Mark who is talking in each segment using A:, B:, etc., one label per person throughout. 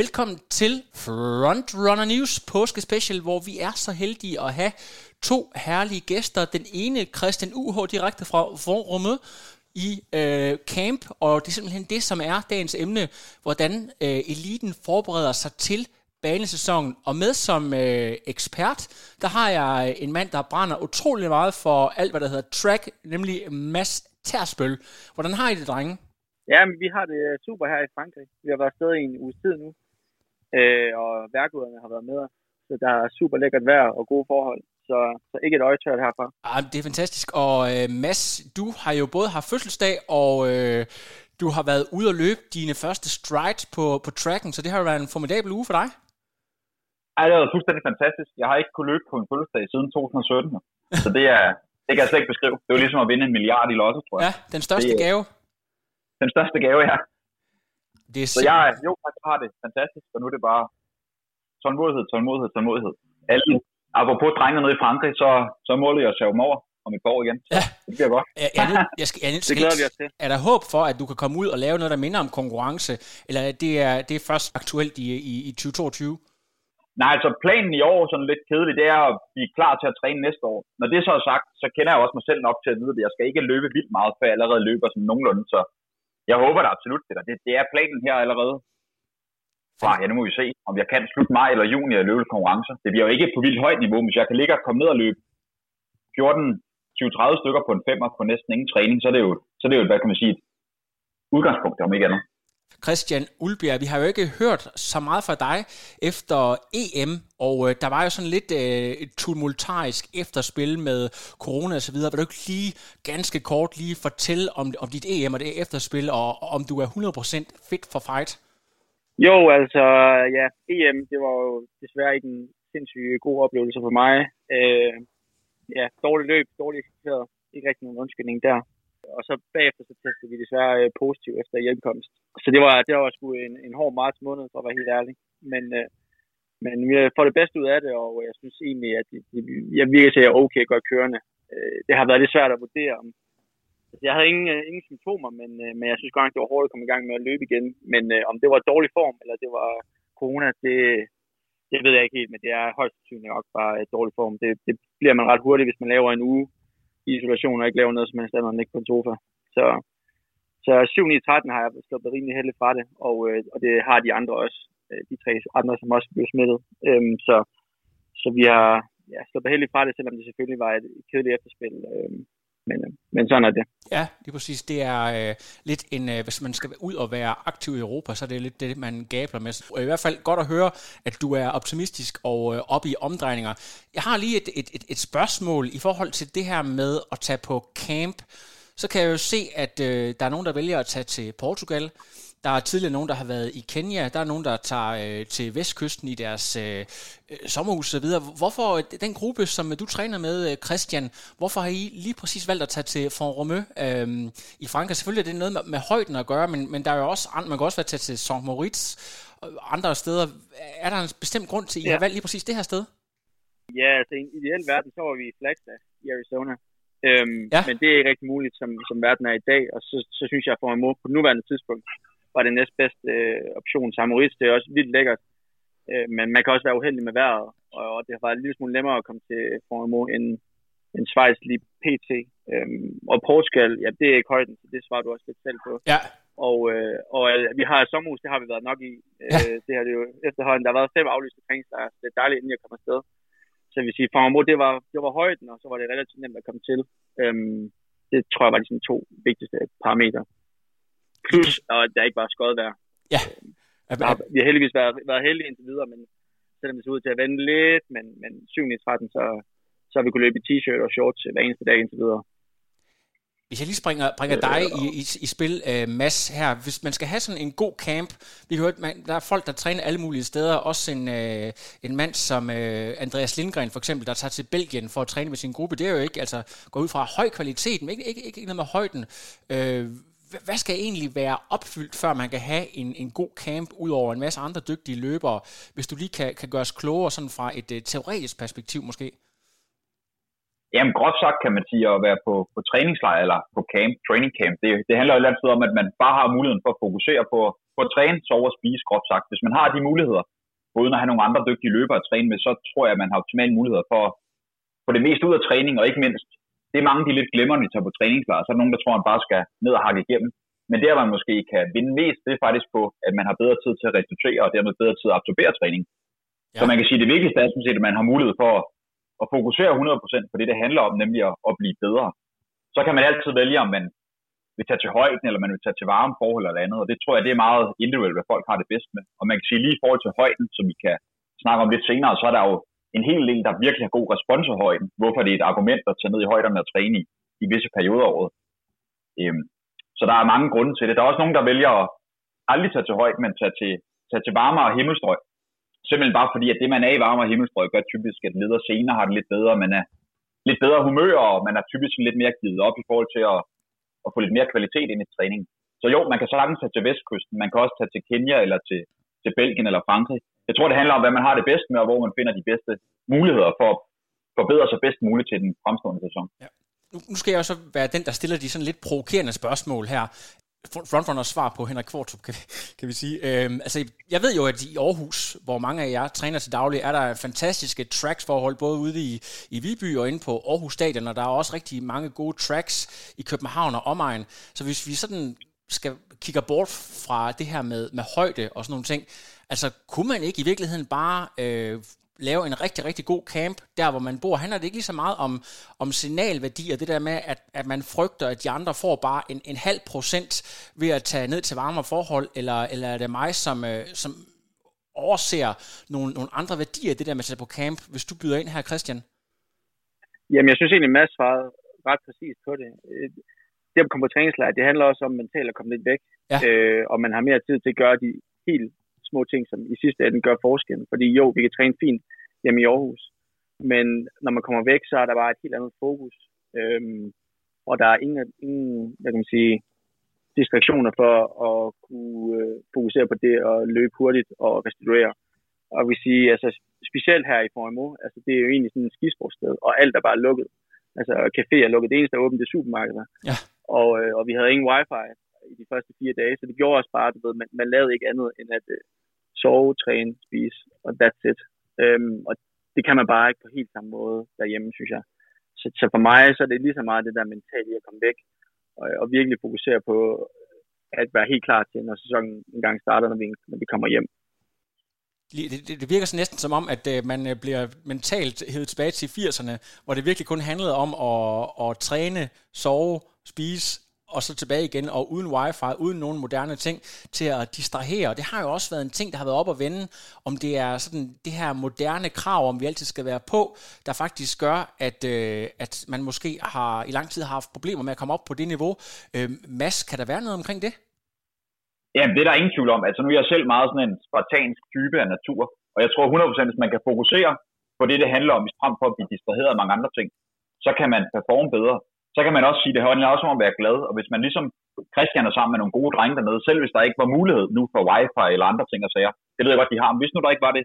A: Velkommen til Frontrunner News påske special, hvor vi er så heldige at have to herlige gæster. Den ene, Christian UH, direkte fra forrummet i øh, camp, og det er simpelthen det, som er dagens emne, hvordan øh, eliten forbereder sig til banesæsonen. Og med som øh, ekspert, der har jeg øh, en mand, der brænder utrolig meget for alt, hvad der hedder track, nemlig Mads Tersbøl. Hvordan har I det, drenge?
B: Ja, men vi har det øh, super her i Frankrig. Vi har været afsted i en uge tid nu, øh, og værkuderne har været med os. Så der er super lækkert vejr og gode forhold. Så, så ikke et øjetørt herfra.
A: Ah, det er fantastisk. Og øh, Mads, du har jo både haft fødselsdag, og øh, du har været ude og løbe dine første strides på, på tracken, så det har jo været en formidabel uge for dig.
C: Ej, det har været fuldstændig fantastisk. Jeg har ikke kunnet løbe på en fødselsdag siden 2017. Så det er, det kan jeg slet ikke beskrive. Det er jo ligesom at vinde en milliard i lotto, tror jeg.
A: Ja, den største
C: det,
A: gave.
C: Den største gave, ja.
A: Det er
C: så jeg, jo, jeg har det fantastisk, og nu er det bare tålmodighed, tålmodighed, tålmodighed. Alle, apropos drengene nede i Frankrig, så, så måler jeg dem over om et par år igen. Så
A: ja.
C: Det bliver godt.
A: Er, er, det, jeg skal, er, det,
B: det glæder vi os til.
A: Er der håb for, at du kan komme ud og lave noget, der minder om konkurrence, eller det er det er først aktuelt i, i, i 2022?
C: Nej, altså planen i år, sådan lidt kedeligt, det er at blive klar til at træne næste år. Når det så er sagt, så kender jeg også mig selv nok til at vide, at jeg skal ikke løbe vildt meget, før jeg allerede løber sådan nogenlunde. Så jeg håber da absolut det. Det, det er planen her allerede. Fra, ja, nu må vi se, om jeg kan slutte maj eller juni at løbe konkurrencer. Det bliver jo ikke på vildt højt niveau, hvis jeg kan ligge og komme ned og løbe 14, 20-30 stykker på en femmer på næsten ingen træning, så er det jo, så er det jo hvad kan man sige, et udgangspunkt, om ikke andet.
A: Christian Ulbjerg, vi har jo ikke hørt så meget fra dig efter EM, og øh, der var jo sådan lidt øh, et tumultarisk efterspil med corona og så videre. Vil du ikke lige ganske kort lige fortælle om, om dit EM og det efterspil, og, og om du er 100% fit for fight?
B: Jo, altså, ja, EM, det var jo desværre ikke en sindssygt god oplevelse for mig. Øh, ja, dårligt løb, dårligt eksisteret, Ikke rigtig nogen undskyldning der og så bagefter så testede vi desværre øh, positiv efter hjemkomst. Så det var, det var sgu en, en hård marts måned, for at være helt ærlig. Men, øh, men vi får det bedste ud af det, og jeg synes egentlig, at jeg virker til, at jeg er okay godt kørende. Øh, det har været lidt svært at vurdere. Om, altså, jeg havde ingen, øh, ingen symptomer, men, øh, men jeg synes godt nok, det var hårdt at komme i gang med at løbe igen. Men øh, om det var dårlig form, eller det var corona, det, det ved jeg ikke helt, men det er højst sandsynligt nok bare et dårlig form. Det, det bliver man ret hurtigt, hvis man laver en uge i isolation og ikke laver noget som helst andet end ikke på en sofa. Så, så 7 9 13 har jeg sluppet rimelig heldigt fra det, og, øh, og det har de andre også, øh, de tre andre, som også blev smittet. Øhm, så, så vi har ja, sluppet heldigt fra det, selvom det selvfølgelig var et kedeligt efterspil. Øhm, men, øh, men sådan er det.
A: Ja, lige præcis. Det er øh, lidt en, øh, hvis man skal ud og være aktiv i Europa, så er det lidt det, man gabler med. I hvert fald godt at høre, at du er optimistisk og øh, oppe i omdrejninger. Jeg har lige et, et, et, et spørgsmål i forhold til det her med at tage på camp. Så kan jeg jo se, at øh, der er nogen, der vælger at tage til Portugal. Der er tidligere nogen, der har været i Kenya. Der er nogen, der tager øh, til vestkysten i deres øh, øh sommerhus osv. Hvorfor den gruppe, som du træner med, øh, Christian, hvorfor har I lige præcis valgt at tage til Font Romeu øh, i Frankrig? Selvfølgelig er det noget med, med højden at gøre, men, men der er jo også, man kan også være tage til Saint Moritz og andre steder. Er der en bestemt grund til, at I ja. har valgt lige præcis det her sted?
B: Ja, altså i en ideel verden, så var vi i Flagstaff i Arizona. Øhm, ja. Men det er ikke rigtig muligt, som, som verden er i dag, og så, så synes jeg, at for på nuværende tidspunkt, var det næstbedste øh, option. Samoritz, det er også vildt lækkert, øh, men man kan også være uheldig med vejret, og det har været en lille smule nemmere at komme til Formimo end, end Schweiz lige pt. Øhm, og Portugal, ja, det er ikke højden, så det svarer du også lidt selv på.
A: Ja.
B: Og, øh, og øh, vi har et sommerhus, det har vi været nok i. Øh, ja. Det har det jo efterhånden. Der har været fem aflyste træningslejre, så det er dejligt, inden jeg kommer afsted. Så jeg vil sige, Formimo, det var, det var højden, og så var det relativt nemt at komme til. Øhm, det tror jeg var de sådan, to vigtigste parametre. Plus, og der ikke var skøjet vejr.
A: Ja.
B: Har, vi har heldigvis været, været heldige indtil videre, men selvom det ser ud til at vende lidt, men, men 7 13, så, så har vi kunnet løbe i t-shirt og shorts hver eneste dag indtil videre.
A: Hvis jeg lige springer, bringer øh, dig i, i, i spil, uh, Mads, her. Hvis man skal have sådan en god camp, vi har hørt, man, der er folk, der træner alle mulige steder. Også en, uh, en mand som uh, Andreas Lindgren, for eksempel, der tager til Belgien for at træne med sin gruppe. Det er jo ikke, altså, går ud fra høj kvalitet, men ikke, ikke, ikke noget med højden. Uh, hvad skal egentlig være opfyldt, før man kan have en, en god camp, ud over en masse andre dygtige løbere, hvis du lige kan, kan gøre os klogere sådan fra et uh, teoretisk perspektiv måske?
C: Jamen groft sagt kan man sige at være på, på træningslejr eller på camp, training camp. Det, det handler jo altid om, at man bare har muligheden for at fokusere på, på på at træne, sove og spise, groft sagt. Hvis man har de muligheder, uden at have nogle andre dygtige løbere at træne med, så tror jeg, at man har optimale muligheder for at få det mest ud af træning, og ikke mindst, det er mange, de lidt glemmer, når de tager på træningslejr. Så er der nogen, der tror, at man bare skal ned og hakke igennem. Men der, man måske kan vinde mest, det er faktisk på, at man har bedre tid til at restituere, og dermed bedre tid at absorbere træning. Ja. Så man kan sige, at det vigtigste er sådan set, at man har mulighed for at fokusere 100% på det, det handler om, nemlig at, at blive bedre. Så kan man altid vælge, om man vil tage til højden, eller man vil tage til varme forhold eller andet. Og det tror jeg, det er meget individuelt, hvad folk har det bedst med. Og man kan sige lige i forhold til højden, som vi kan snakke om lidt senere, så er der jo en hel del, der virkelig har god respons af højden. Hvorfor det er et argument at tage ned i højderne og træne i, i visse perioder af året. Øhm, så der er mange grunde til det. Der er også nogen, der vælger at aldrig tage til højden, men tage til, tage til varmere himmelstrøg. Simpelthen bare fordi, at det, man er i varmere himmelstrøg, gør typisk, at leder senere har det lidt bedre. Man er lidt bedre humør, og man er typisk lidt mere givet op i forhold til at, at få lidt mere kvalitet ind i træningen. Så jo, man kan sagtens tage til vestkysten, man kan også tage til Kenya eller til, til Belgien eller Frankrig. Jeg tror, det handler om, hvad man har det bedst med, og hvor man finder de bedste muligheder for at forbedre sig bedst muligt til den fremstående sæson. Ja.
A: Nu skal jeg også være den, der stiller de sådan lidt provokerende spørgsmål her frontrunners svar på Henrik Kvartrup, kan, kan vi sige. Øhm, altså, jeg ved jo, at i Aarhus, hvor mange af jer træner til daglig, er der fantastiske tracksforhold, både ude i, i Viby og inde på Aarhus Stadion, og der er også rigtig mange gode tracks i København og omegn. Så hvis vi sådan skal kigge bort fra det her med, med højde og sådan nogle ting, altså kunne man ikke i virkeligheden bare øh, lave en rigtig, rigtig god camp, der hvor man bor. Handler det ikke lige så meget om, om signalværdi og det der med, at, at man frygter, at de andre får bare en, en halv procent ved at tage ned til varmere forhold, eller, eller er det mig, som, øh, som overser nogle, nogle andre værdier, det der med at tage på camp, hvis du byder ind her, Christian?
B: Jamen, jeg synes egentlig, Mads svarede ret præcis på det. Det at komme på træningslejr, det handler også om mentalt at komme lidt væk, ja. øh, og man har mere tid til at gøre de helt små ting, som i sidste ende gør forskellen. Fordi jo, vi kan træne fint hjemme i Aarhus, men når man kommer væk, så er der bare et helt andet fokus. Øhm, og der er ingen, ingen hvad kan man sige, distraktioner for at kunne øh, fokusere på det og løbe hurtigt og restituere. Og vi siger, altså specielt her i Formo, altså det er jo egentlig sådan et skisportsted, og alt er bare lukket. Altså café er lukket, det eneste der er åbent, det er supermarkeder. Ja. Og, øh, og vi havde ingen wifi i de første fire dage, så det gjorde også bare, du ved, man, man lavede ikke andet end at øh, sove, træne, spise, og that's it. Øhm, og det kan man bare ikke på helt samme måde derhjemme, synes jeg. Så, så for mig så er det lige så meget det der mentale i at komme væk, og, og virkelig fokusere på at være helt klar til, når sæsonen engang starter, når vi, når vi kommer hjem.
A: Det, det, det virker så næsten som om, at øh, man øh, bliver mentalt hævet tilbage til 80'erne, hvor det virkelig kun handlede om at, at træne, sove, spise, og så tilbage igen, og uden wifi, uden nogen moderne ting til at distrahere. Det har jo også været en ting, der har været op at vende, om det er sådan det her moderne krav, om vi altid skal være på, der faktisk gør, at, øh, at man måske har i lang tid har haft problemer med at komme op på det niveau. Øh, Mads, kan der være noget omkring det?
C: Ja, det er der ingen tvivl om. Altså nu er jeg selv meget sådan en spartansk type af natur, og jeg tror 100% hvis man kan fokusere på det, det handler om, frem for at blive distraheret af mange andre ting, så kan man performe bedre så kan man også sige, at det handler også om at være glad. Og hvis man ligesom Christian er sammen med nogle gode drenge dernede, selv hvis der ikke var mulighed nu for wifi eller andre ting og sager, det ved jeg godt, de har, men hvis nu der ikke var det,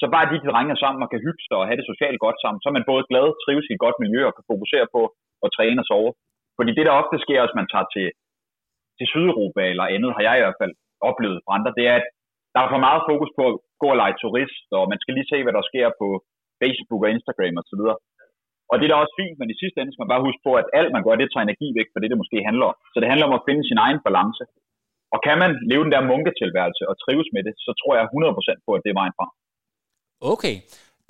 C: så bare de drenge er sammen og kan hygge sig og have det socialt godt sammen, så er man både glad, trives i et godt miljø og kan fokusere på at træne og sove. Fordi det, der ofte sker, hvis man tager til, til Sydeuropa eller andet, har jeg i hvert fald oplevet fra andre, det er, at der er for meget fokus på at gå og lege turist, og man skal lige se, hvad der sker på Facebook og Instagram osv. Og det er da også fint, men i sidste ende skal man bare huske på, at alt man gør, det tager energi væk fra det, det måske handler om. Så det handler om at finde sin egen balance. Og kan man leve den der munketilværelse og trives med det, så tror jeg 100% på, at det er vejen fra.
A: Okay.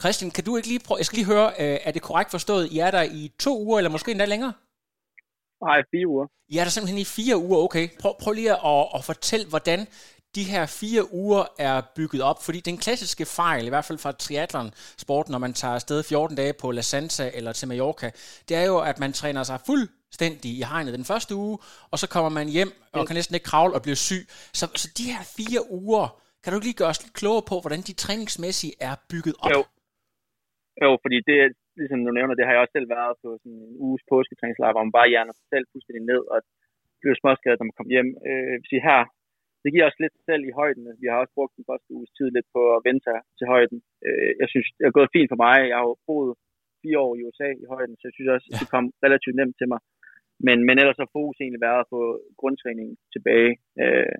A: Christian, kan du ikke lige prøve, jeg skal lige høre, øh, er det korrekt forstået, I er der i to uger, eller måske endda længere?
B: Nej, fire uger.
A: I er der simpelthen i fire uger, okay. Prøv, prøv lige at, at fortælle, hvordan de her fire uger er bygget op, fordi den klassiske fejl, i hvert fald fra triathlon-sporten, når man tager afsted 14 dage på La Santa eller til Mallorca, det er jo, at man træner sig fuldstændig i hegnet den første uge, og så kommer man hjem og kan næsten ikke kravle og blive syg. Så, så de her fire uger, kan du ikke lige gøre os lidt klogere på, hvordan de træningsmæssigt er bygget op?
B: Jo, jo fordi det, ligesom du nævner, det har jeg også selv været på sådan en uges påsketræningslejr, hvor man bare hjerner sig selv fuldstændig ned, og blev småskadet, når man kom hjem. Øh, her det giver os lidt selv i højden. Vi har også brugt den første uges tid lidt på at vente til højden. Øh, jeg synes, det har gået fint for mig. Jeg har jo boet fire år i USA i højden, så jeg synes også, at det kom relativt nemt til mig. Men, men ellers har fokus egentlig været at få grundtræning tilbage. Øh,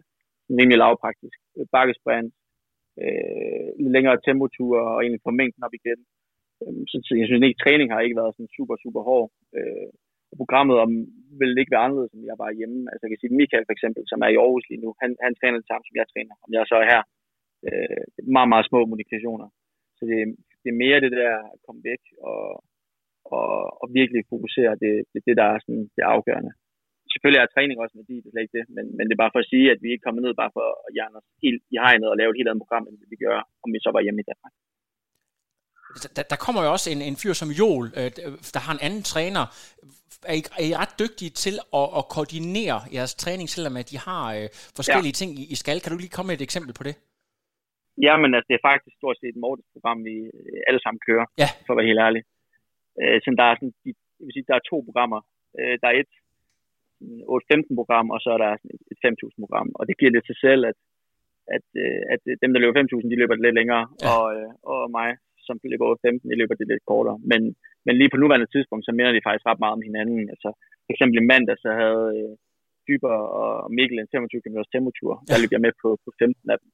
B: rimelig lavpraktisk. Bakkesprint, øh, længere tempotur og egentlig på mængden op igen. Øh, så jeg synes ikke, træning har ikke været sådan super, super hård. Øh, programmet om, vil ikke være anderledes, som jeg var hjemme. Altså jeg kan sige, Michael for eksempel, som er i Aarhus lige nu, han, han træner det samme, som jeg træner, om jeg så er her. Øh, meget, meget små modifikationer. Så det, det er mere det der at komme væk og, og, og virkelig fokusere, det, det, det der er sådan, det afgørende. Selvfølgelig er træning også værdi, det er slet ikke det, men, men det er bare for at sige, at vi ikke kommer ned bare for at hjerne os helt i hegnet og lave et helt andet program, end det vi gør, om vi så var hjemme i Danmark.
A: Der, der kommer jo også en, en fyr som Joel, øh, der har en anden træner. Er I, er I ret dygtige til at, at koordinere jeres træning, selvom at de har øh, forskellige ja. ting i, i skal? Kan du lige komme med et eksempel på det?
B: Ja, men altså, det er faktisk stort set et program, vi øh, alle sammen kører,
A: ja.
B: for at være helt ærlig. Øh, så der er, sådan, de, jeg vil sige, der er to programmer. Øh, der er et 8-15 program, og så er der et 5.000 program. Og det giver lidt til selv, at, at, øh, at dem, der løber 5.000, de løber det lidt længere, ja. og, øh, og mig, som løber 8-15, de løber det lidt kortere. Men, men lige på nuværende tidspunkt, så minder de faktisk ret meget om hinanden. Altså, for eksempel i mandag, så havde øh, Dyber og Mikkel en 25 km temperatur. Ja. Der løb jeg med på, på 15 af dem.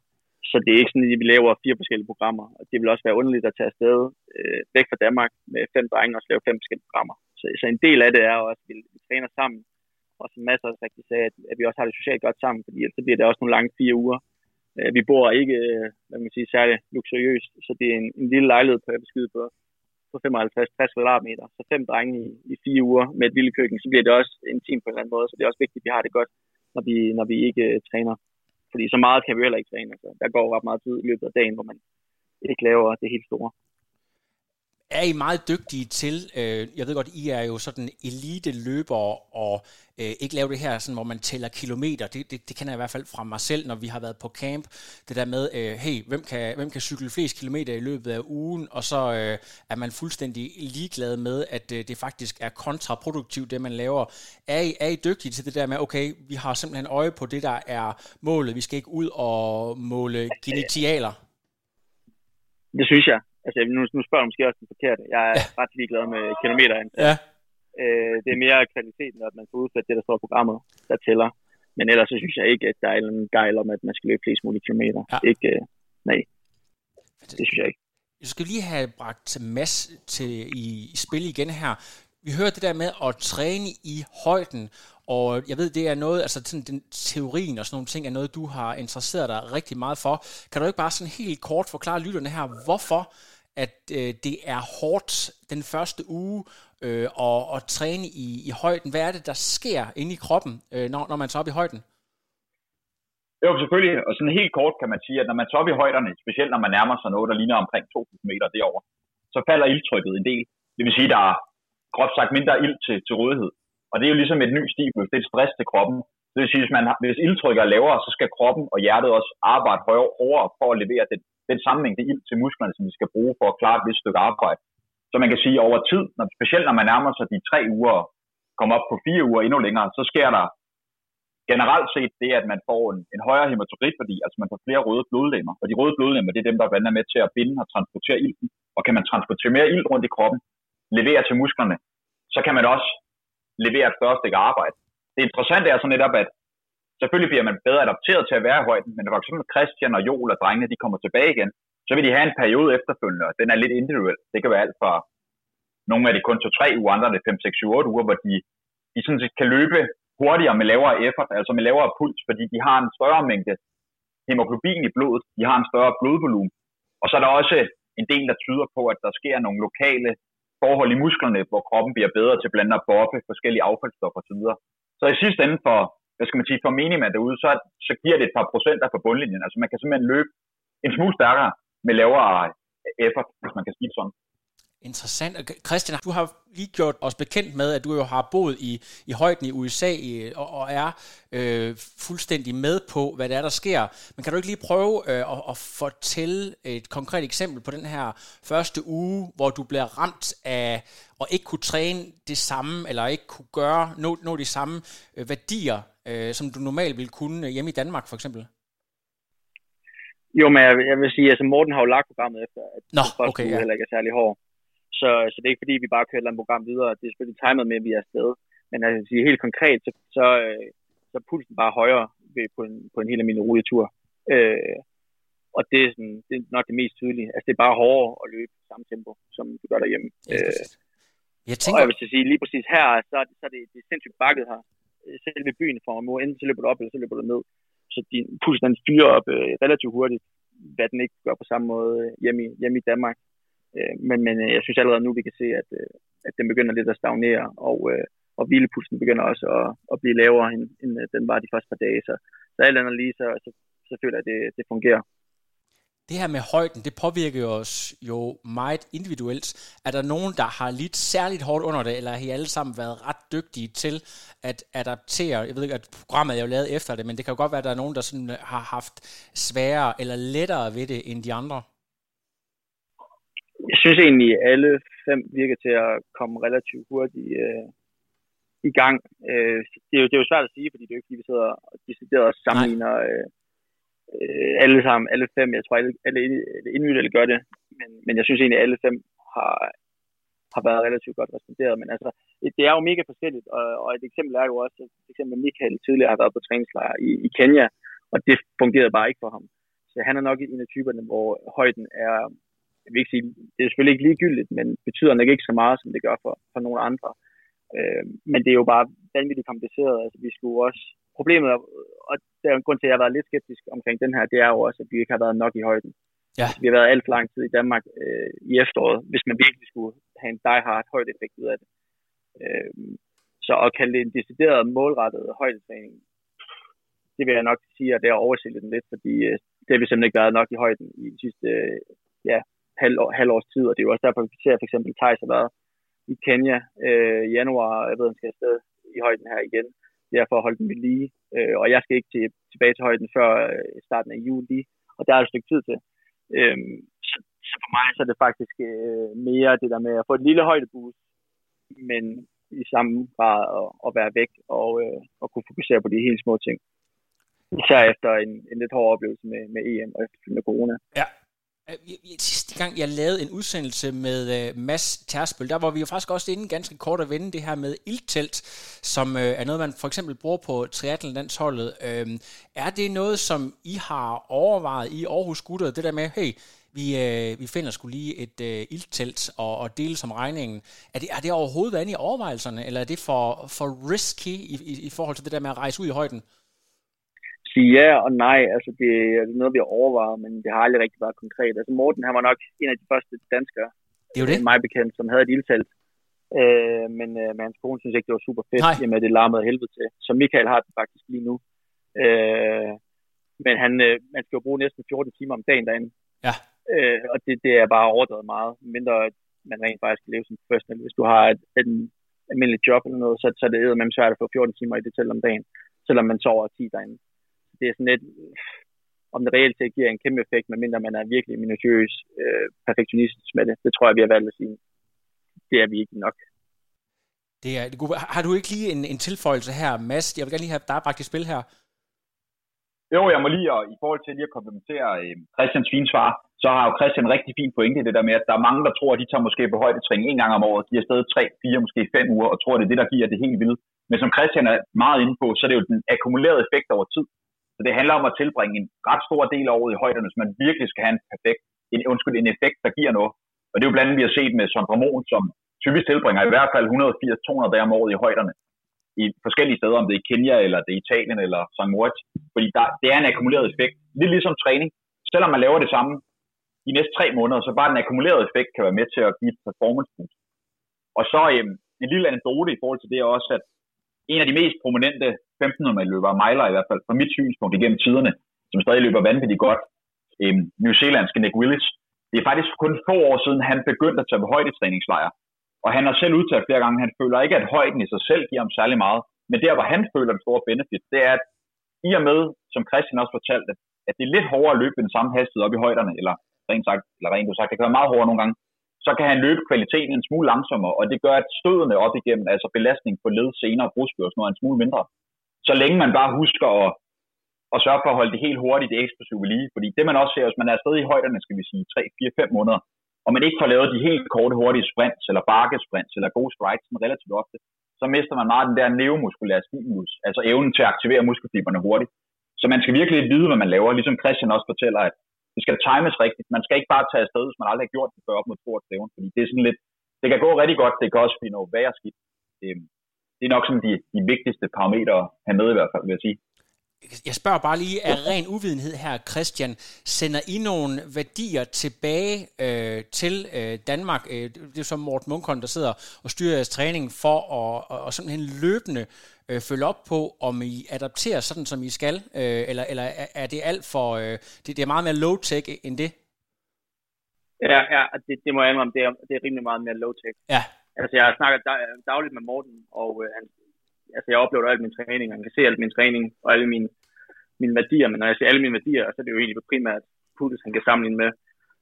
B: Så det er ikke sådan, at vi laver fire forskellige programmer. Og det vil også være underligt at tage afsted øh, væk fra Danmark med fem drenge og lave fem forskellige programmer. Så, så en del af det er også, at vi, vi træner sammen. Og som masser også rigtig sagde, at, at vi også har det socialt godt sammen, fordi så bliver det også nogle lange fire uger. Øh, vi bor ikke, øh, hvad man sige, særlig luksuriøst, så det er en, en lille lejlighed på beskyde på, på 55-60 kvadratmeter. Så fem drenge i, i fire uger med et lille køkken, så bliver det også intimt på en eller anden måde. Så det er også vigtigt, at vi har det godt, når vi, når vi ikke uh, træner. Fordi så meget kan vi heller ikke træne. Altså, der går ret meget tid i løbet af dagen, hvor man ikke laver det helt store
A: er I meget dygtige til, øh, jeg ved godt, I er jo sådan elite løbere og øh, ikke lave det her, sådan, hvor man tæller kilometer. Det, det, det kender jeg i hvert fald fra mig selv, når vi har været på camp. Det der med, øh, hey, hvem kan, hvem kan cykle flest kilometer i løbet af ugen? Og så øh, er man fuldstændig ligeglad med, at øh, det faktisk er kontraproduktivt, det man laver. Er I, er I dygtige til det der med, okay, vi har simpelthen øje på det, der er målet. Vi skal ikke ud og måle genitialer.
B: Det synes jeg. Altså, nu, nu spørger du måske også den forkerte. Jeg er ja. ret ligeglad med kilometer.
A: Ja.
B: Øh, det er mere kvaliteten, at man får udsat det, der står i programmet, der tæller. Men ellers så synes jeg ikke, at der er en gejl om, at man skal løbe flest mulige kilometer. Ja. Ikke, øh, nej, det synes jeg ikke.
A: Jeg skal lige have bragt Mads til i, i spil igen her. Vi hører det der med at træne i højden, og jeg ved, det er noget, altså sådan, den teorien og sådan nogle ting, er noget, du har interesseret dig rigtig meget for. Kan du ikke bare sådan helt kort forklare lytterne her, hvorfor at øh, det er hårdt den første uge øh, og, og træne i, i højden. Hvad er det, der sker inde i kroppen, øh, når, når man tager op i højden?
C: Jo, selvfølgelig. Og sådan helt kort kan man sige, at når man tager op i højderne, specielt når man nærmer sig noget, der ligner omkring 2.000 meter derovre, så falder ildtrykket en del. Det vil sige, at der er groft sagt mindre ild til, til rådighed. Og det er jo ligesom et ny stimulus. Det er et stress til kroppen. Det vil sige, at hvis, man har, hvis ildtrykket er lavere, så skal kroppen og hjertet også arbejde hårdere for at levere den, den samme mængde ild til musklerne, som vi skal bruge for at klare et vist stykke arbejde. Så man kan sige, at over tid, når, specielt når man nærmer sig de tre uger, kommer op på fire uger endnu længere, så sker der generelt set det, at man får en, en højere hæmatokritværdi, altså man får flere røde blodlemmer. Og de røde blodlemmer, det er dem, der er med til at binde og transportere ilten. Og kan man transportere mere ild rundt i kroppen, levere til musklerne, så kan man også levere et større stykke arbejde. Det interessante er så netop, at selvfølgelig bliver man bedre adapteret til at være i højden, men for eksempel Christian og Joel og drengene, de kommer tilbage igen, så vil de have en periode efterfølgende, og den er lidt individuel. Det kan være alt fra nogle af de kun 2-3 uger, andre er det 5, 6, 7, 8 uger, hvor de, de sådan set kan løbe hurtigere med lavere effort, altså med lavere puls, fordi de har en større mængde hemoglobin i blodet, de har en større blodvolumen. Og så er der også en del, der tyder på, at der sker nogle lokale forhold i musklerne, hvor kroppen bliver bedre til blandt andet at buffe forskellige affaldsstoffer osv. Så i sidste ende for, hvad skal man sige, for minimum derude, så, så giver det et par procenter på bundlinjen. Altså man kan simpelthen løbe en smule stærkere med lavere effort, hvis man kan sige sådan.
A: Interessant. Christian, du har lige gjort os bekendt med, at du jo har boet i, i højden i USA i, øh, og, og er øh, fuldstændig med på, hvad det er, der sker. Men kan du ikke lige prøve øh, at, at fortælle et konkret eksempel på den her første uge, hvor du bliver ramt af at ikke kunne træne det samme, eller ikke kunne gøre, nå, nå de samme øh, værdier, øh, som du normalt ville kunne hjemme i Danmark for eksempel?
B: Jo, men jeg, jeg vil sige, at altså Morten har jo lagt programmet efter, at
A: Nå, okay, ja.
B: heller ikke er særlig hård. Så, så det er ikke fordi, vi bare kører et program videre. Det er selvfølgelig timet med, at vi er afsted. Men altså, sige, helt konkret, så, så, øh, så er pulsen bare højere ved, på, en, på en helt almindelig rutetur. Øh, og det er, sådan, det er nok det mest tydelige. Altså, det er bare hårdere at løbe samme tempo, som du gør derhjemme. Ja, øh, jeg tænker... Og jeg vil sige, lige præcis her, så, det, så er det, det er sindssygt bakket her. Øh, selve byen for at enten så løber du op, eller så løber du ned. Så din puls, den fyrer op øh, relativt hurtigt, hvad den ikke gør på samme måde øh, hjemme i, hjemme i Danmark. Øh, men, men øh, jeg synes allerede nu, vi kan se, at, øh, at den begynder lidt at stagnere, og, øh, og hvilepulsen begynder også at, at blive lavere, end, end den var de første par dage. Så, så alt andet lige, så, så, så føler jeg, at det, det fungerer
A: det her med højden, det påvirker os jo meget individuelt. Er der nogen, der har lidt særligt hårdt under det, eller har I alle sammen været ret dygtige til at adaptere? Jeg ved ikke, at programmet er jo lavet efter det, men det kan jo godt være, at der er nogen, der sådan har haft sværere eller lettere ved det end de andre.
B: Jeg synes egentlig, at alle fem virker til at komme relativt hurtigt øh, i gang. Øh, det, er jo, det er jo svært at sige, fordi det er jo ikke, fordi vi sidder og decideret sammenligner øh, øh, alle sammen, alle fem, jeg tror alle, alle individuelle gør det, men, men jeg synes egentlig, at alle fem har, har været relativt godt responderet. Men altså, det er jo mega forskelligt, og, og et eksempel er jo også, at for eksempel Michael tidligere har været på træningslejr i, i Kenya, og det fungerede bare ikke for ham. Så han er nok en af typerne, hvor højden er, jeg vil ikke sige, det er selvfølgelig ikke ligegyldigt, men betyder nok ikke så meget, som det gør for, for nogle andre. Øh, men det er jo bare vanvittigt kompliceret. Altså, vi skulle også problemet, og der er en grund til, at jeg har været lidt skeptisk omkring den her, det er jo også, at vi ikke har været nok i højden. Ja. Vi har været alt for lang tid i Danmark øh, i efteråret, hvis man virkelig skulle have en die-hard højdeeffekt ud af det. Øh, så at kalde det en decideret målrettet højdetræning, det vil jeg nok sige, at det har overset den lidt, fordi øh, det har vi simpelthen ikke været nok i højden i de sidste øh, ja, halv, halvårs tid, og det er jo også derfor, vi ser for eksempel Thijs har været i Kenya øh, i januar, jeg ved, han skal afsted i højden her igen derfor holde den ved lige. Øh, og jeg skal ikke til, tilbage til højden før øh, starten af juli, og der er et stykke tid til. Øh, så, så for mig så er det faktisk øh, mere det der med at få et lille højdeboost, men i samme grad at, at være væk og, øh, og kunne fokusere på de helt små ting. Især efter en, en lidt hård oplevelse med, med EM og efterfølgende corona.
A: Ja, Øh, sidste gang, jeg lavede en udsendelse med uh, Mads Tersbøl, der var vi jo faktisk også inde ganske kort at vende det her med ildtelt, som øh, er noget, man for eksempel bruger på triathlonlandsholdet. Uh, er det noget, som I har overvejet i Aarhus Gutter, det der med, hey, vi, vi finder skulle lige et uh, ildtelt og, og dele som regningen. Er det, er det overhovedet andet i overvejelserne, eller er det for, for risky i, i, i forhold til det der med at rejse ud i højden?
B: Sige ja og nej. Altså, det er noget, vi har overvejet, men det har aldrig rigtig været konkret. Altså, Morten, han var nok en af de første danskere,
A: det er jo det.
B: mig bekendt, som havde et ildtelt. Øh, men, øh, men hans kone synes ikke, det var super fedt, nej. med det larmede helvede til. Så Michael har det faktisk lige nu. Øh, men han, øh, man skal jo bruge næsten 14 timer om dagen derinde.
A: Ja.
B: Øh, og det, det er bare overdrevet meget, mindre man rent faktisk kan leve som professionel. Hvis du har et, et almindeligt job eller noget, så, så er det svært at få 14 timer i det telt om dagen, selvom man sover 10 derinde det er sådan lidt, om det reelt set giver en kæmpe effekt, medmindre man er virkelig minutiøs øh, perfektionistisk med det. Det tror jeg, vi har valgt at sige. Det er vi ikke nok.
A: Det er. Har du ikke lige en, en tilføjelse her, Mads? Jeg vil gerne lige have dig bragt i spil her.
C: Jo, jeg må lige, og i forhold til lige at komplementere øh, Christians fine svar, så har jo Christian rigtig fin pointe i det der med, at der er mange, der tror, at de tager måske på højdetræning en gang om året, de er stadig tre, fire, måske fem uger, og tror, at det er det, der giver det helt vildt. Men som Christian er meget inde på, så er det jo den akkumulerede effekt over tid. Det handler om at tilbringe en ret stor del af året i højderne, hvis man virkelig skal have en perfekt, en, undskyld, en effekt, der giver noget. Og det er jo blandt andet, vi har set med Sondre Mohn, som typisk tilbringer i hvert fald 180-200 dage om året i højderne i forskellige steder, om det er i Kenya, eller det er Italien, eller St. Moritz. Fordi der, det er en akkumuleret effekt. Lidt ligesom træning. Selvom man laver det samme de næste tre måneder, så bare den akkumulerede effekt kan være med til at give performance boost. Og så øhm, en lille anekdote i forhold til det er også, at en af de mest prominente 1500 løber, Mejler i hvert fald, fra mit synspunkt igennem tiderne, som stadig løber vanvittigt godt, øhm, New Zealandske Nick Willis. Det er faktisk kun få år siden, han begyndte at tage på højdetræningslejre. Og han har selv udtalt flere gange, at han føler ikke, at højden i sig selv giver ham særlig meget. Men der, hvor han føler den store benefit, det er, at i og med, som Christian også fortalte, at det er lidt hårdere at løbe den samme hastighed op i højderne, eller rent sagt, eller rent sagt, det kan være meget hårdere nogle gange, så kan han løbe kvaliteten en smule langsommere, og det gør, at stødene op igennem, altså belastning på led, senere og brudskør, noget en smule mindre. Så længe man bare husker at, at sørge for at holde det helt hurtigt, det eksplosive lige. Fordi det man også ser, hvis man er stadig i højderne, skal vi sige 3, 4, 5 måneder, og man ikke får lavet de helt korte, hurtige sprints, eller bakkesprints, eller gode strides, sådan relativt ofte, så mister man meget den der neuromuskulære stimulus, altså evnen til at aktivere muskelfiberne hurtigt. Så man skal virkelig vide, hvad man laver, ligesom Christian også fortæller, at det skal times rigtigt. Man skal ikke bare tage afsted, hvis man aldrig har gjort det før op mod stort stævn, fordi det er sådan lidt, det kan gå rigtig godt, det kan også blive noget værre skidt. Øhm, det er nok sådan de, de vigtigste parametre at have med i hvert fald, vil jeg sige.
A: Jeg spørger bare lige af ren uvidenhed her, Christian. Sender I nogle værdier tilbage øh, til øh, Danmark? Øh, det er som Morten Munkholm, der sidder og styrer jeres træning for at og, og simpelthen løbende øh, følge op på, om I adapterer sådan, som I skal? Øh, eller eller er, er det alt for... Øh, det, det er meget mere low-tech end det?
B: Ja, ja det, det må jeg indrømme. Det er, det er rimelig meget mere low-tech.
A: Ja.
B: Altså, jeg snakker dagligt med Morten, og øh, han altså jeg oplever al min træning, og jeg kan se al min træning og alle mine, mine værdier, men når jeg ser alle mine værdier, så er det jo egentlig primært Pulis, han kan sammenligne med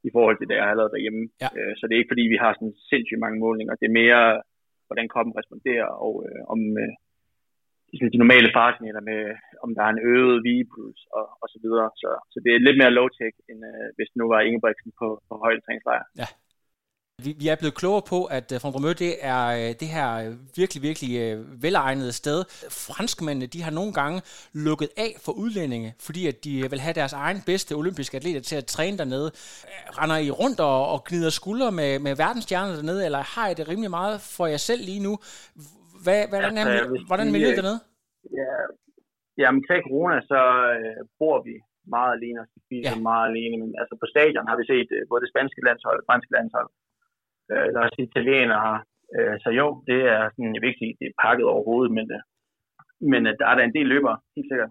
B: i forhold til det, jeg har lavet derhjemme.
A: Ja.
B: Øh, så det er ikke fordi, vi har sådan sindssygt mange målinger. Det er mere, hvordan kroppen responderer, og øh, om øh, de normale faresignaler med, om der er en øget vigepuls og, og så videre. Så, så det er lidt mere low-tech, end øh, hvis det nu var Ingebrigtsen på, på højdetræningslejr.
A: Ja. Vi, vi er blevet klogere på, at uh, Front det er uh, det her virkelig, virkelig uh, velegnede sted. Franskmændene, de har nogle gange lukket af for udlændinge, fordi at de vil have deres egen bedste olympiske atleter til at træne dernede. Render I rundt og, og gnider skuldre med, med verdensstjerner dernede, eller har I det rimelig meget for jer selv lige nu? Hvad, hvordan er, altså, hvordan er miljøet dernede?
B: Ja, ja omkring corona, så øh, bor vi meget alene og spiser ja. meget alene. Men altså på stadion har vi set øh, både det spanske landshold og det franske landshold øh, eller også italienere. Øh, så jo, det er sådan, jeg vil ikke sige, det er pakket overhovedet, men, øh, men øh, der er der en del løbere, helt sikkert.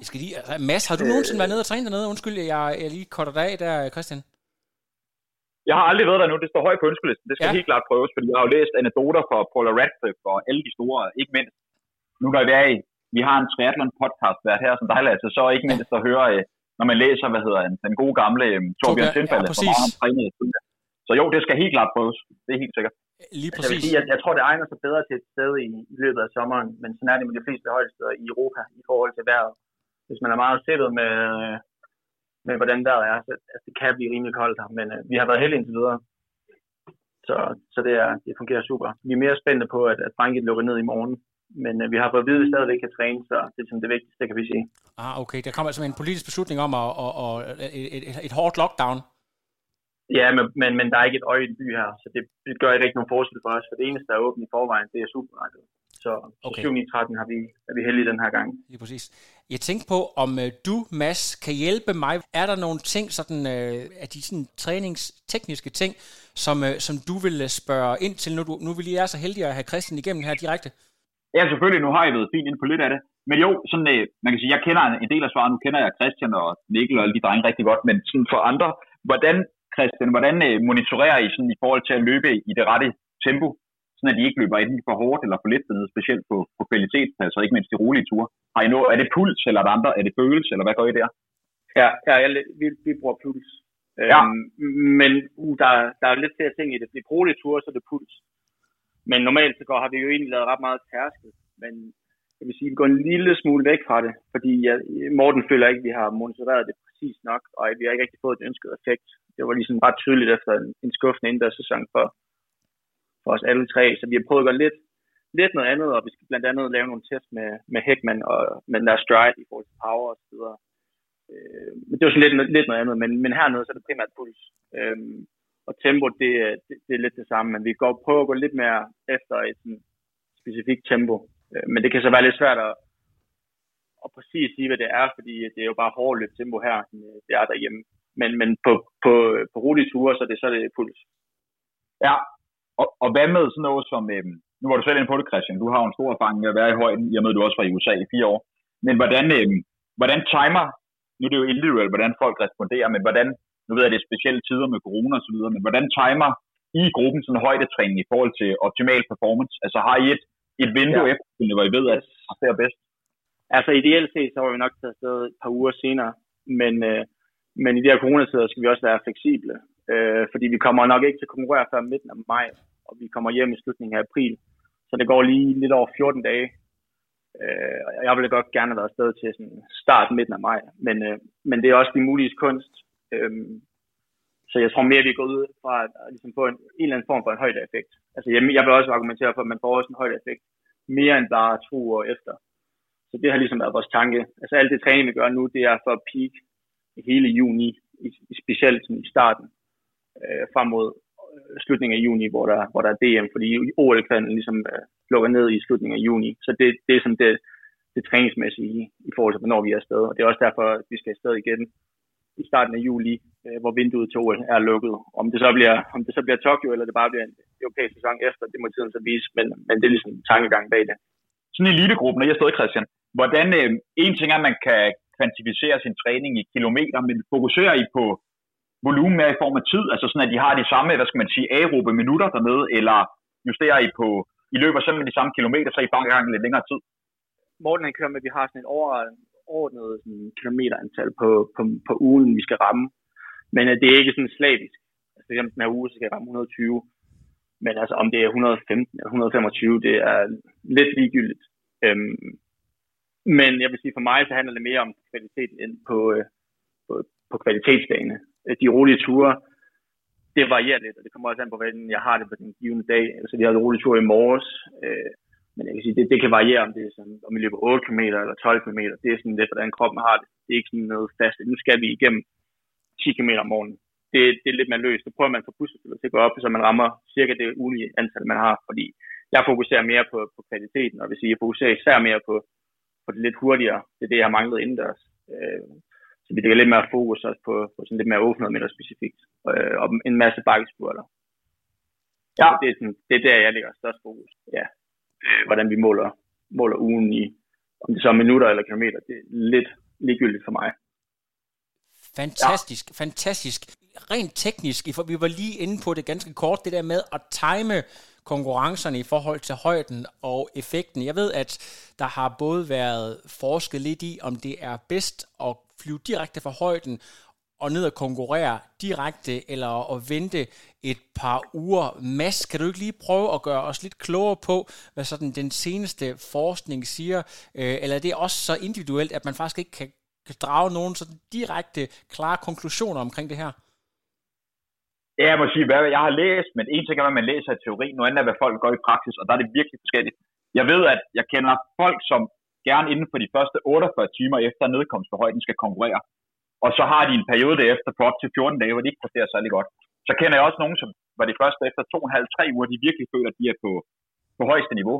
A: Jeg skal lige, altså, Mads, har du øh, nogensinde været nede og trænet dernede? Undskyld, jeg, jeg lige korter dig af der, Christian.
C: Jeg har aldrig været der nu. Det står højt på ønskelisten. Det skal ja. helt klart prøves, fordi jeg har jo læst anekdoter fra Paula Radcliffe og alle de store, ikke mindst. Nu når vi er i, vi har en triathlon podcast været her, som dig, Lasse, så ikke mindst at høre, øh, når man læser, hvad hedder den gode gamle Torbjørn Sindfalde, ja, som har trænet så jo, det skal helt klart prøves. Det er helt sikkert.
A: Lige
B: præcis. Altså, jeg, sige, jeg, jeg tror, det egner sig bedre til et sted i, i løbet af sommeren, men sådan er det med de fleste højdesteder i Europa i forhold til vejret. Hvis man er meget sættet med, med hvordan vejret er, så altså, det kan blive rimelig koldt her, men uh, vi har været heldige indtil videre. Så, så det, er, det fungerer super. Vi er mere spændte på, at, at Frankrig lukker ned i morgen, men uh, vi har fået at vide, at vi stadigvæk kan træne, så det er sådan det vigtigste, kan vi sige.
A: Ah, okay. Der kommer altså en politisk beslutning om at, at, at, at et, et, et hårdt lockdown.
B: Ja, men, men, men der er ikke et øje i den by her, så det, det gør ikke rigtig nogen forskel for os, for det eneste, der er åbent i forvejen, det er supermarkedet. Så, okay. så 7 9, 13 har vi, er vi heldige den her gang.
A: Lige præcis. Jeg tænker på, om uh, du, Mads, kan hjælpe mig. Er der nogle ting, sådan, uh, af de sådan, træningstekniske ting, som, uh, som du vil spørge ind til, nu, du, nu vil lige er så heldige at have Christian igennem her direkte?
C: Ja, selvfølgelig. Nu har jeg været fint ind på lidt af det. Men jo, sådan, uh, man kan sige, jeg kender en del af svaret. Nu kender jeg Christian og Mikkel og alle de drenge rigtig godt. Men sådan for andre, hvordan Christian, hvordan øh, monitorerer I sådan i forhold til at løbe i det rette tempo, sådan at I ikke løber enten for hårdt eller for lidt dernede, specielt på, på kvalitetspladser, ikke mindst de rolige ture. Har I noget, er det puls, eller er det andre, er det følelse, eller hvad gør I der?
B: Ja, ja jeg, vi, vi bruger puls. Ja. Øhm, men uh, der, der er lidt flere ting i det. Det er rolige ture, så er det puls. Men normalt så går, har vi jo egentlig lavet ret meget tærskel, men jeg vil sige, vi går en lille smule væk fra det, fordi jeg, Morten føler ikke, at vi har monitoreret det præcis nok, og vi har ikke rigtig fået den ønskede effekt. Det var ligesom ret tydeligt efter en, en skuffende indendørssæson for, for os alle tre, så vi har prøvet at gøre lidt, lidt noget andet, og vi skal blandt andet lave nogle test med, med Heckman og med den der stride i forhold til power og så videre. Øh, men det var sådan lidt, lidt noget andet, men, men hernede så er det primært puls. Øh, og tempo, det, det, det, er lidt det samme, men vi går prøver at gå lidt mere efter et sådan, specifikt tempo. Øh, men det kan så være lidt svært at, at præcis sige, hvad det er, fordi det er jo bare hårdt løb tempo her, det er derhjemme. Men, men på, på, på rolige ture, så er det, så er det puls.
C: Ja, og, og hvad med sådan noget som, øhm, nu var du selv inde på det, Christian, du har jo en stor erfaring med at være i højden, jeg med, du også var i USA i fire år, men hvordan, øhm, hvordan timer, nu er det jo individuelt, hvordan folk responderer, men hvordan, nu ved jeg, det er specielle tider med corona og så videre, men hvordan timer i gruppen sådan højdetræning i forhold til optimal performance? Altså har I et, et vindue ja. efter, hvor I ved, at det er bedst?
B: Altså ideelt set, så var vi nok taget afsted et par uger senere, men, øh, men i de her coronatider skal vi også være fleksible, øh, fordi vi kommer nok ikke til at konkurrere før midten af maj, og vi kommer hjem i slutningen af april, så det går lige lidt over 14 dage. Øh, jeg ville godt gerne have været afsted til sådan start midten af maj, men, øh, men det er også de mulige kunst. Øh, så jeg tror mere, vi går ud fra at, at ligesom få en, en eller anden form for en højdeeffekt. Altså jeg, jeg vil også argumentere for, at man får også en højdeeffekt mere end bare to år efter. Så det har ligesom været vores tanke. Altså alt det træning, vi gør nu, det er for at peak hele juni, specielt i starten, øh, frem mod øh, slutningen af juni, hvor der, hvor der er DM, fordi OL-kvalden ligesom øh, lukker ned i slutningen af juni. Så det, det er sådan det, det træningsmæssige i, i forhold til, hvornår vi er afsted. Og det er også derfor, at vi skal afsted igen i starten af juli, øh, hvor vinduet til OL er lukket. Om det, så bliver, om det så bliver Tokyo, eller det bare bliver en europæisk sæson efter, det må tiden så vise, men, men det er ligesom en tankegang bag det.
C: Sådan i elitegruppen, og jeg stod Christian, hvordan øh, en ting er, at man kan kvantificere sin træning i kilometer, men fokuserer I på volumen mere i form af tid, altså sådan, at de har de samme, hvad skal man sige, aerobe minutter dernede, eller justerer I på, I løber simpelthen de samme kilometer, så I bare gang lidt længere tid?
B: Morten han kører med, at vi har sådan et overordnet sådan, kilometerantal på, på, på ugen, vi skal ramme. Men øh, det er ikke sådan slavisk. Altså for den her uge, så skal jeg ramme 120. Men altså om det er 115 eller 125, det er lidt ligegyldigt. Øhm, men jeg vil sige, for mig så handler det mere om kvaliteten ind på, øh, på, på kvalitetsdagene. Øh, de rolige ture, det varierer lidt, og det kommer også an på, hvordan jeg har det på den givende dag. Altså, vi har rolige ture i morges, øh, men jeg kan sige, det, det kan variere, om det er sådan, om vi løber 8 km eller 12 km. Det er sådan lidt, hvordan kroppen har det. Det er ikke sådan noget fast. Nu skal vi igennem 10 km om morgenen. Det, det er lidt mere løst. Så prøver man at få pusset til at gå op, så man rammer cirka det ulige antal, man har. Fordi jeg fokuserer mere på, på kvaliteten, og vil sige, jeg fokuserer især mere på, på det lidt hurtigere. Det er det, jeg har manglet indendørs. Øh, så vi lægger lidt mere fokus også på, på sådan lidt mere 800 meter specifikt. Øh, og en masse bakkespurter. Ja. det, er sådan, det er der, jeg lægger størst fokus. Ja. Øh, hvordan vi måler, måler ugen i, om det så er minutter eller kilometer, det er lidt ligegyldigt for mig.
A: Fantastisk, ja. fantastisk. Rent teknisk, for vi var lige inde på det ganske kort, det der med at time konkurrencerne i forhold til højden og effekten. Jeg ved, at der har både været forsket lidt i, om det er bedst at flyve direkte fra højden og ned og konkurrere direkte, eller at vente et par uger. Mads, kan du ikke lige prøve at gøre os lidt klogere på, hvad sådan den seneste forskning siger? Øh, eller er det også så individuelt, at man faktisk ikke kan drage nogen sådan direkte, klare konklusioner omkring det her?
C: Ja, jeg må sige, hvad jeg har læst, men en ting er, hvad man læser i teori, noget andet er, hvad folk gør i praksis, og der er det virkelig forskelligt. Jeg ved, at jeg kender folk, som gerne inden for de første 48 timer efter nedkomst på højden skal konkurrere. Og så har de en periode derefter på op til 14 dage, hvor de ikke præsterer særlig godt. Så kender jeg også nogen, som var de første efter 2,5-3 uger, de virkelig føler, at de er på, på højeste niveau.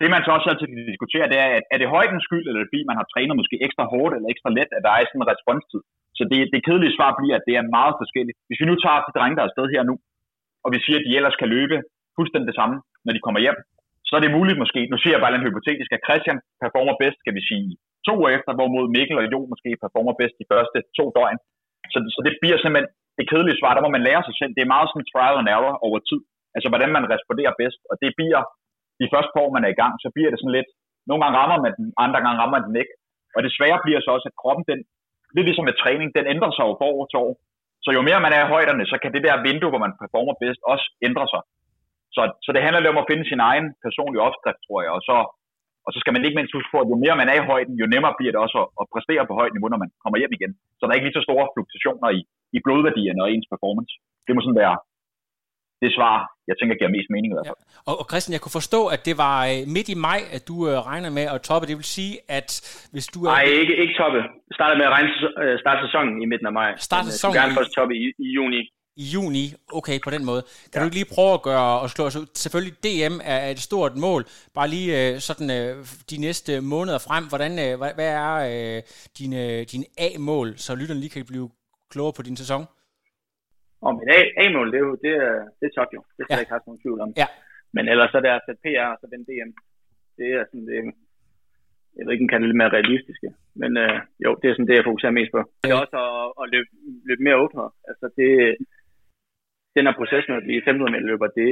C: Det man så også altid kan diskutere, det er, at er det højdens skyld, eller er det fordi man har trænet måske ekstra hårdt eller ekstra let, at der er sådan en responstid. Så det, det kedelige svar bliver, at det er meget forskelligt. Hvis vi nu tager de drenge, der er afsted her nu, og vi siger, at de ellers kan løbe fuldstændig det samme, når de kommer hjem, så er det muligt måske, nu siger jeg bare en hypotetisk, at Christian performer bedst, skal vi sige, to uger efter, hvorimod Mikkel og Jo måske performer bedst de første to døgn. Så, så det bliver simpelthen det kedelige svar, der må man lære sig selv. Det er meget sådan trial and error over tid. Altså, hvordan man responderer bedst. Og det bliver, de første par år, man er i gang, så bliver det sådan lidt, nogle gange rammer man den, andre gange rammer man den ikke. Og det svære bliver så også, at kroppen, den, lidt ligesom med træning, den ændrer sig jo fra år til år. Så jo mere man er i højderne, så kan det der vindue, hvor man performer bedst, også ændre sig. Så, så det handler lidt om at finde sin egen personlige opskrift, tror jeg. Og så, og så skal man ikke mindst huske på, at jo mere man er i højden, jo nemmere bliver det også at, at præstere på højt niveau, når man kommer hjem igen. Så der er ikke lige så store fluktuationer i, i blodværdierne og ens performance. Det må sådan være det svar, jeg tænker giver mest mening i hvert fald.
A: Ja. Og, og Christian, jeg kunne forstå, at det var øh, midt i maj, at du øh, regner med at toppe. Det vil sige, at hvis du er...
B: Nej, ikke, ikke toppe. Starter med at regne, øh, starte sæsonen i midten af maj.
A: Starte sæsonen?
B: Du gerne først toppe i, i juni
A: i juni. Okay, på den måde. Kan ja. du ikke lige prøve at gøre og slå så Selvfølgelig, DM er et stort mål. Bare lige øh, sådan øh, de næste måneder frem. Hvordan, øh, hvad, er øh, dine, dine A-mål, så lytterne lige kan blive klogere på din sæson?
B: Og mit A-mål, det er jo det er, det er Tokyo. Det skal ja. jeg ikke have nogen tvivl om.
A: Ja.
B: Men ellers er det at sætte PR og så den DM. Det er sådan det, jeg ved ikke, kan det lidt mere realistiske. Men øh, jo, det er sådan det, jeg fokuserer mest på. Det er også at, at løbe, løbe mere åbnet. Altså det, den her proces med at blive 500 meter løber, det,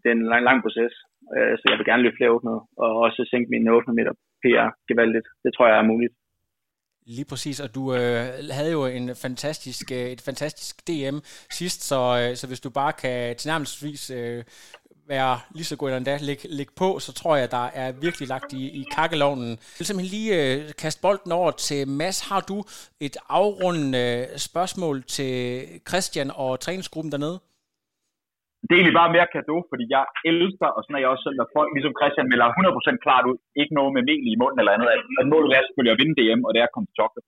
B: det er en lang, lang proces. Øh, så jeg vil gerne løbe flere 800, og også sænke mine 800 meter PR gevaldigt. Det tror jeg er muligt.
A: Lige præcis, og du øh, havde jo en fantastisk, øh, et fantastisk DM sidst, så, øh, så hvis du bare kan tilnærmelsesvis øh, være lige så god eller endda lægge, læg på, så tror jeg, der er virkelig lagt i, i kakkelovnen. Jeg vil simpelthen lige øh, kaste bolden over til Mads. Har du et afrundende øh, spørgsmål til Christian og træningsgruppen dernede?
C: Det er egentlig bare mere kado, fordi jeg elsker, og sådan er jeg også selv, når folk ligesom Christian melder 100% klart ud, ikke noget med mel i munden eller andet, at, at målet er selvfølgelig at vinde DM, og det er at komme til Tokyo.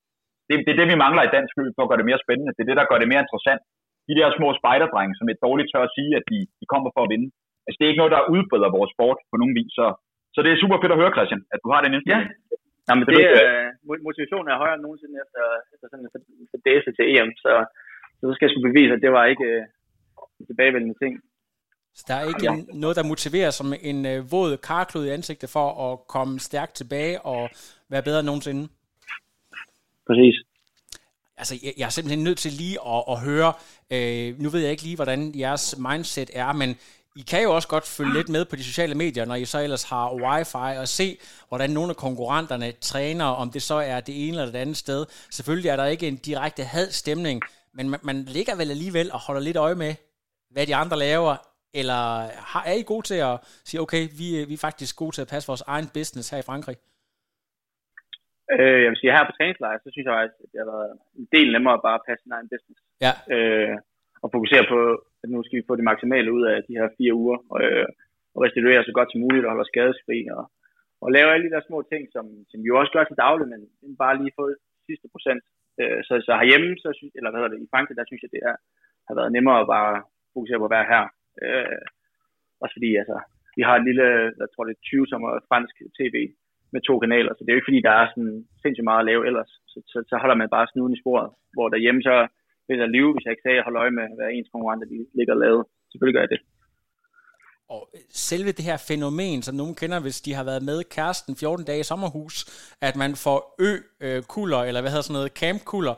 C: Det, det, er det, vi mangler i dansk løb for at gøre det mere spændende. Det er det, der gør det mere interessant. De der små spejderdrenge, som er dårligt tør at sige, at de, de kommer for at vinde. Altså, det er ikke noget, der udbreder vores sport på nogen vis. Så, så det er super fedt at høre, Christian, at du har den indstilling.
B: Ja. Jamen, det, det er, motivationen er højere end nogensinde efter, efter sådan en fordæse til EM, så, så, så skal jeg skulle bevise, at det var ikke øh, en tilbagevendende ting.
A: Så der er ikke ja. noget, der motiverer som en øh, våd karklud i ansigtet for at komme stærkt tilbage og være bedre end nogensinde?
B: Præcis.
A: Altså, jeg, jeg er simpelthen nødt til lige at, at høre, øh, nu ved jeg ikke lige, hvordan jeres mindset er, men I kan jo også godt følge lidt med på de sociale medier, når I så ellers har wifi, og se, hvordan nogle af konkurrenterne træner, om det så er det ene eller det andet sted. Selvfølgelig er der ikke en direkte hadstemning, men man, man ligger vel alligevel og holder lidt øje med, hvad de andre laver, eller har, er I gode til at sige, okay, vi, vi er faktisk gode til at passe vores egen business her i Frankrig?
B: Øh, jeg vil sige, her på træningslejr, så synes jeg faktisk, at det har været en del nemmere at bare passe sin egen business.
A: Ja.
B: Øh, og fokusere på, at nu skal vi få det maksimale ud af de her fire uger, og, øh, og restituere så godt som muligt og holde os skadesfri, og, og lave alle de der små ting, som, som vi jo også gør til daglig, men bare lige få sidste procent. Øh, så, så herhjemme, så synes, eller hvad hedder det, i Frankrig, der synes jeg, det er, har været nemmere at bare fokusere på at være her. Øh, også fordi, altså, vi har et lille, jeg tror det er 20 som er fransk tv med to kanaler, så det er jo ikke fordi, der er sådan sindssygt meget at lave ellers. Så, så, så holder man bare snuden i sporet, hvor derhjemme så vil jeg lyve, hvis jeg ikke sagde, at jeg holder øje med, hvad ens konkurrenter de ligger og lavet. Selvfølgelig gør jeg det.
A: Og selve det her fænomen, som nogen kender, hvis de har været med kæresten 14 dage i sommerhus, at man får ø-kuller, eller hvad hedder sådan noget, camp-kuller,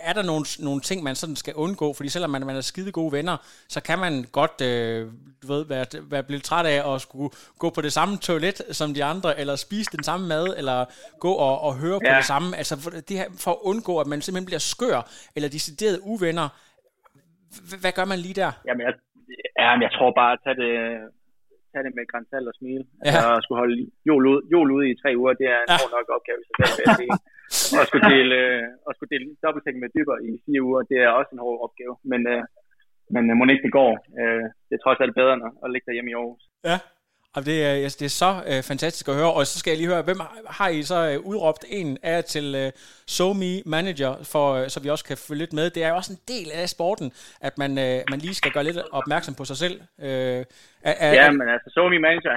A: er der nogle, nogle ting, man sådan skal undgå? Fordi selvom man, man er skide gode venner, så kan man godt øh, du ved, være, være blevet træt af at skulle gå på det samme toilet som de andre, eller spise den samme mad, eller gå og, og høre ja. på det samme. Altså for, det her, for at undgå, at man simpelthen bliver skør, eller decideret uvenner. Hvad gør man lige der?
B: Jamen, jeg, ja, jeg tror bare, at tage det, tage det med grænsalt og smile. Ja. Altså, at skulle holde jul, ud, jul ude i tre uger, det er en ja. hård nok opgave i sig selv, vil jeg sige. og skulle dele, og skulle dele dobbeltseng med dyber i fire uger, det er også en hård opgave. Men, øh, men øh, må ikke det går. Øh, det er trods alt bedre end at ligge derhjemme i Aarhus.
A: Ja, og det, er, altså, det er så øh, fantastisk at høre. Og så skal jeg lige høre, hvem har I så øh, udråbt en af til øh, SoMe Manager, for, øh, så vi også kan følge lidt med. Det er jo også en del af sporten, at man, øh, man lige skal gøre lidt opmærksom på sig selv. Øh,
B: er, er, ja, men altså SoMe Manager,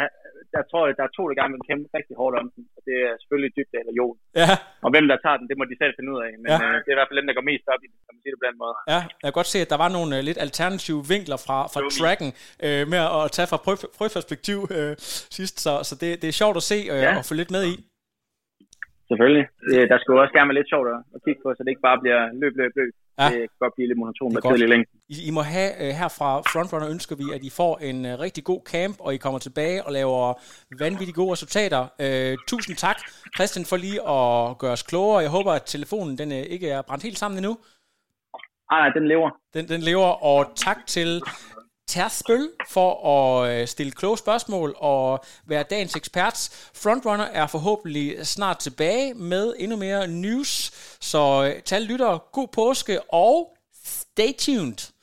B: jeg tror, der er to, der gerne vil kæmpe rigtig hårdt om den. Og det er selvfølgelig Dybde eller Jon.
A: Ja.
B: Og hvem der tager den, det må de selv finde ud af. Men ja. øh, det er i hvert fald dem, der går mest op i det, kan man sige det på den måde.
A: Ja, jeg kan godt se, at der var nogle uh, lidt alternative vinkler fra, fra tracken øh, med at tage fra prøveperspektiv øh, sidst. Så, så det, det er sjovt at se øh, ja. og følge lidt med i.
B: Selvfølgelig. Det, der skulle også gerne være lidt sjovt at kigge på, så det ikke bare bliver løb, løb, løb. Ja. Det kan godt blive lidt monotont og kedeligt længe.
A: I, I må have, uh, her fra Frontrunner ønsker vi, at I får en uh, rigtig god camp, og I kommer tilbage og laver vanvittigt gode resultater. Uh, tusind tak, Christian, for lige at gøre os klogere. Jeg håber, at telefonen den, uh, ikke er brændt helt sammen endnu.
B: Nej, nej, den lever.
A: Den, den lever, og tak til tærspøl for at øh, stille kloge spørgsmål og være dagens ekspert. Frontrunner er forhåbentlig snart tilbage med endnu mere news. Så øh, tal lytter, god påske og stay tuned.